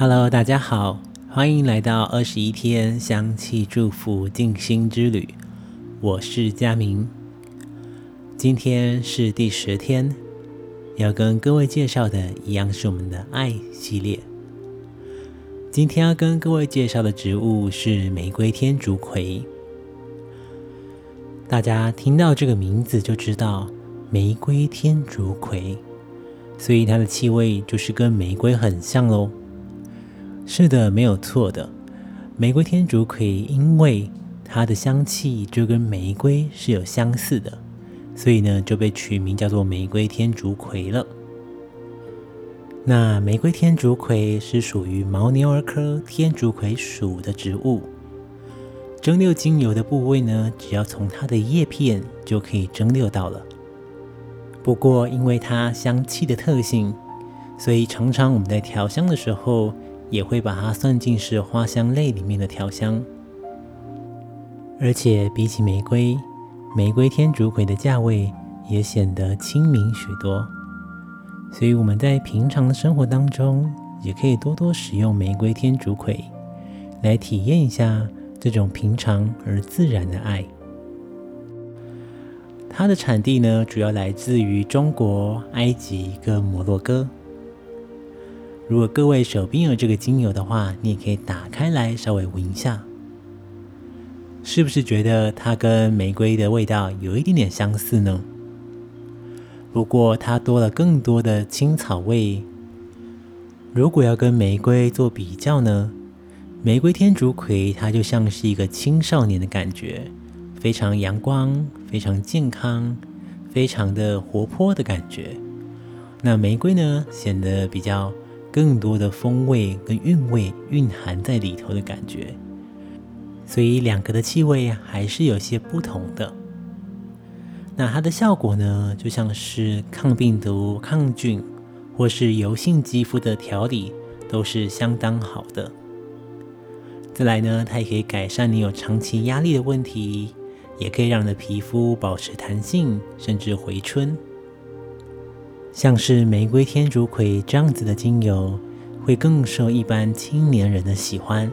Hello，大家好，欢迎来到二十一天香气祝福静心之旅。我是佳明，今天是第十天，要跟各位介绍的一样是我们的爱系列。今天要跟各位介绍的植物是玫瑰天竺葵。大家听到这个名字就知道玫瑰天竺葵，所以它的气味就是跟玫瑰很像喽。是的，没有错的。玫瑰天竺葵因为它的香气就跟玫瑰是有相似的，所以呢就被取名叫做玫瑰天竺葵了。那玫瑰天竺葵是属于牦牛儿科天竺葵属的植物。蒸馏精油的部位呢，只要从它的叶片就可以蒸馏到了。不过因为它香气的特性，所以常常我们在调香的时候。也会把它算进是花香类里面的调香，而且比起玫瑰，玫瑰天竺葵的价位也显得亲民许多。所以我们在平常的生活当中，也可以多多使用玫瑰天竺葵，来体验一下这种平常而自然的爱。它的产地呢，主要来自于中国、埃及跟摩洛哥。如果各位手边有这个精油的话，你也可以打开来稍微闻一下，是不是觉得它跟玫瑰的味道有一点点相似呢？不过它多了更多的青草味。如果要跟玫瑰做比较呢，玫瑰天竺葵它就像是一个青少年的感觉，非常阳光、非常健康、非常的活泼的感觉。那玫瑰呢，显得比较。更多的风味跟韵味蕴含在里头的感觉，所以两个的气味还是有些不同的。那它的效果呢，就像是抗病毒、抗菌或是油性肌肤的调理，都是相当好的。再来呢，它也可以改善你有长期压力的问题，也可以让你的皮肤保持弹性，甚至回春。像是玫瑰天竺葵这样子的精油，会更受一般青年人的喜欢，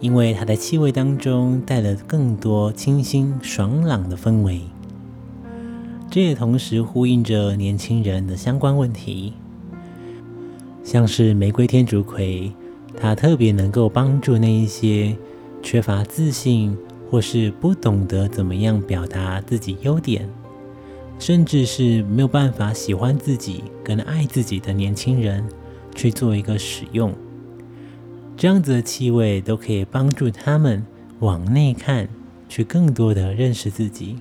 因为它的气味当中带了更多清新爽朗的氛围。这也同时呼应着年轻人的相关问题，像是玫瑰天竺葵，它特别能够帮助那一些缺乏自信或是不懂得怎么样表达自己优点。甚至是没有办法喜欢自己跟爱自己的年轻人去做一个使用，这样子的气味都可以帮助他们往内看，去更多的认识自己，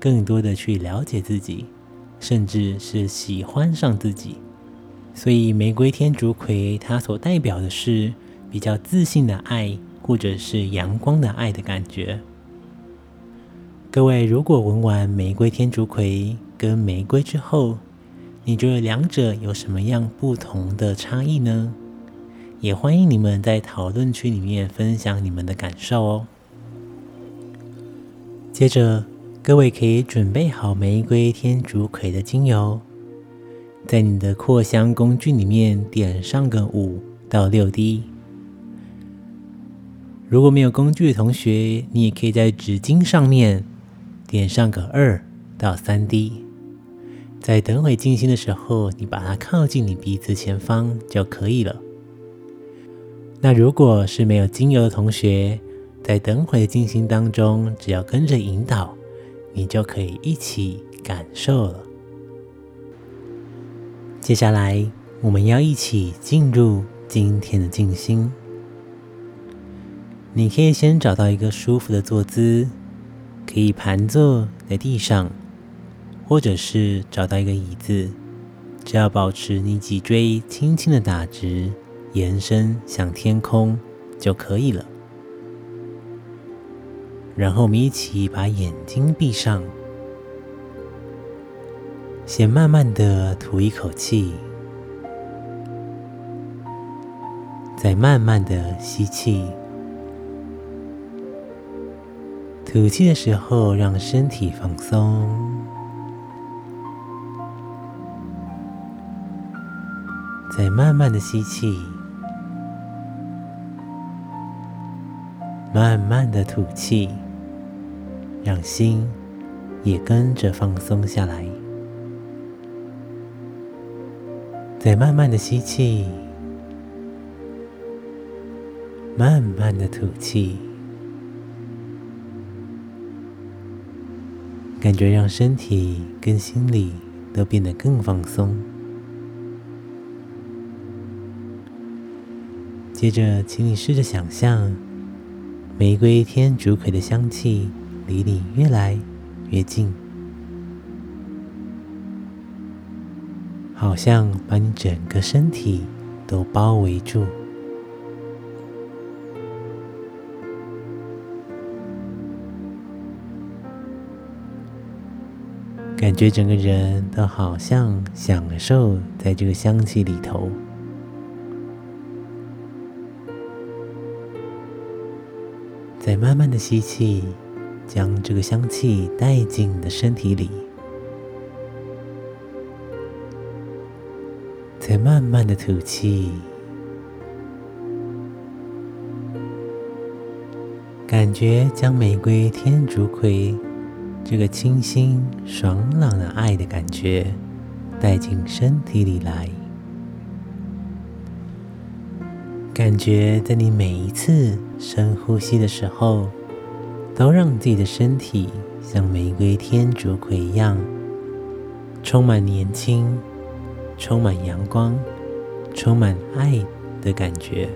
更多的去了解自己，甚至是喜欢上自己。所以玫瑰天竺葵它所代表的是比较自信的爱，或者是阳光的爱的感觉。各位，如果闻完玫瑰天竺葵跟玫瑰之后，你觉得两者有什么样不同的差异呢？也欢迎你们在讨论区里面分享你们的感受哦。接着，各位可以准备好玫瑰天竺葵的精油，在你的扩香工具里面点上个五到六滴。如果没有工具的同学，你也可以在纸巾上面。点上个二到三滴，在等会静心的时候，你把它靠近你鼻子前方就可以了。那如果是没有精油的同学，在等会的静心当中，只要跟着引导，你就可以一起感受了。接下来，我们要一起进入今天的静心。你可以先找到一个舒服的坐姿。可以盘坐在地上，或者是找到一个椅子，只要保持你脊椎轻轻的打直，延伸向天空就可以了。然后我们一起把眼睛闭上，先慢慢的吐一口气，再慢慢的吸气。吐气的时候，让身体放松，再慢慢的吸气，慢慢的吐气，让心也跟着放松下来。再慢慢的吸气，慢慢的吐气，感觉让身体跟心里都变得更放松。接着，请你试着想象，玫瑰天竺葵的香气离你越来越近，好像把你整个身体都包围住，感觉整个人都好像享受在这个香气里头。再慢慢的吸气，将这个香气带进你的身体里。再慢慢的吐气，感觉将玫瑰天竺葵这个清新爽朗的爱的感觉带进身体里来。感觉在你每一次深呼吸的时候，都让自己的身体像玫瑰天竺葵一样，充满年轻、充满阳光、充满爱的感觉。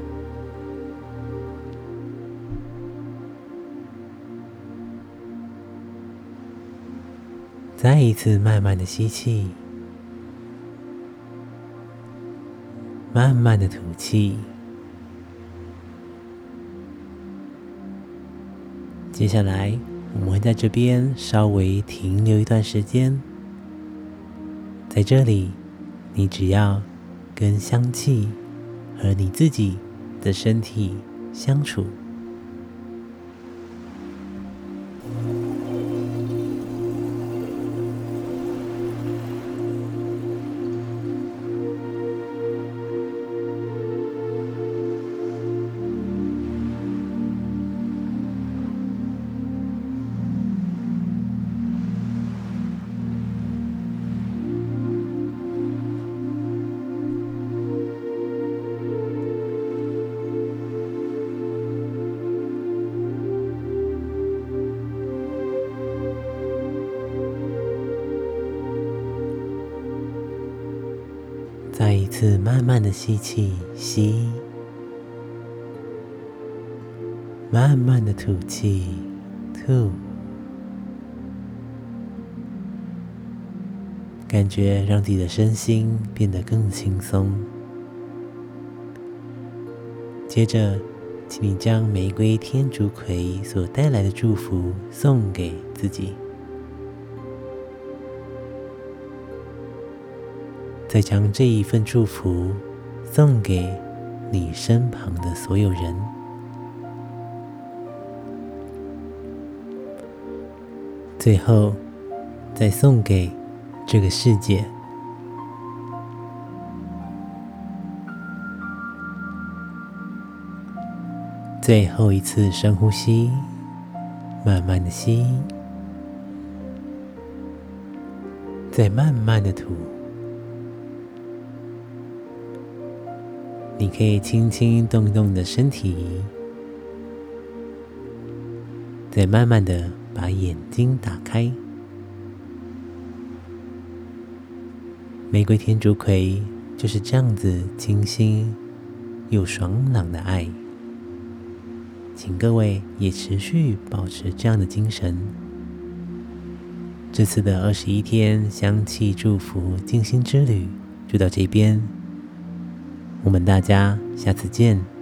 再一次慢慢的吸气，慢慢的吐气。接下来，我们会在这边稍微停留一段时间。在这里，你只要跟香气和你自己的身体相处。次慢慢的吸气，吸，慢慢的吐气，吐，感觉让自己的身心变得更轻松。接着，请你将玫瑰天竺葵所带来的祝福送给自己。再将这一份祝福送给你身旁的所有人，最后再送给这个世界。最后一次深呼吸，慢慢的吸，再慢慢的吐。你可以轻轻动一动你的身体，再慢慢的把眼睛打开。玫瑰天竺葵就是这样子清新又爽朗的爱，请各位也持续保持这样的精神。这次的二十一天香气祝福静心之旅就到这边。我们大家下次见。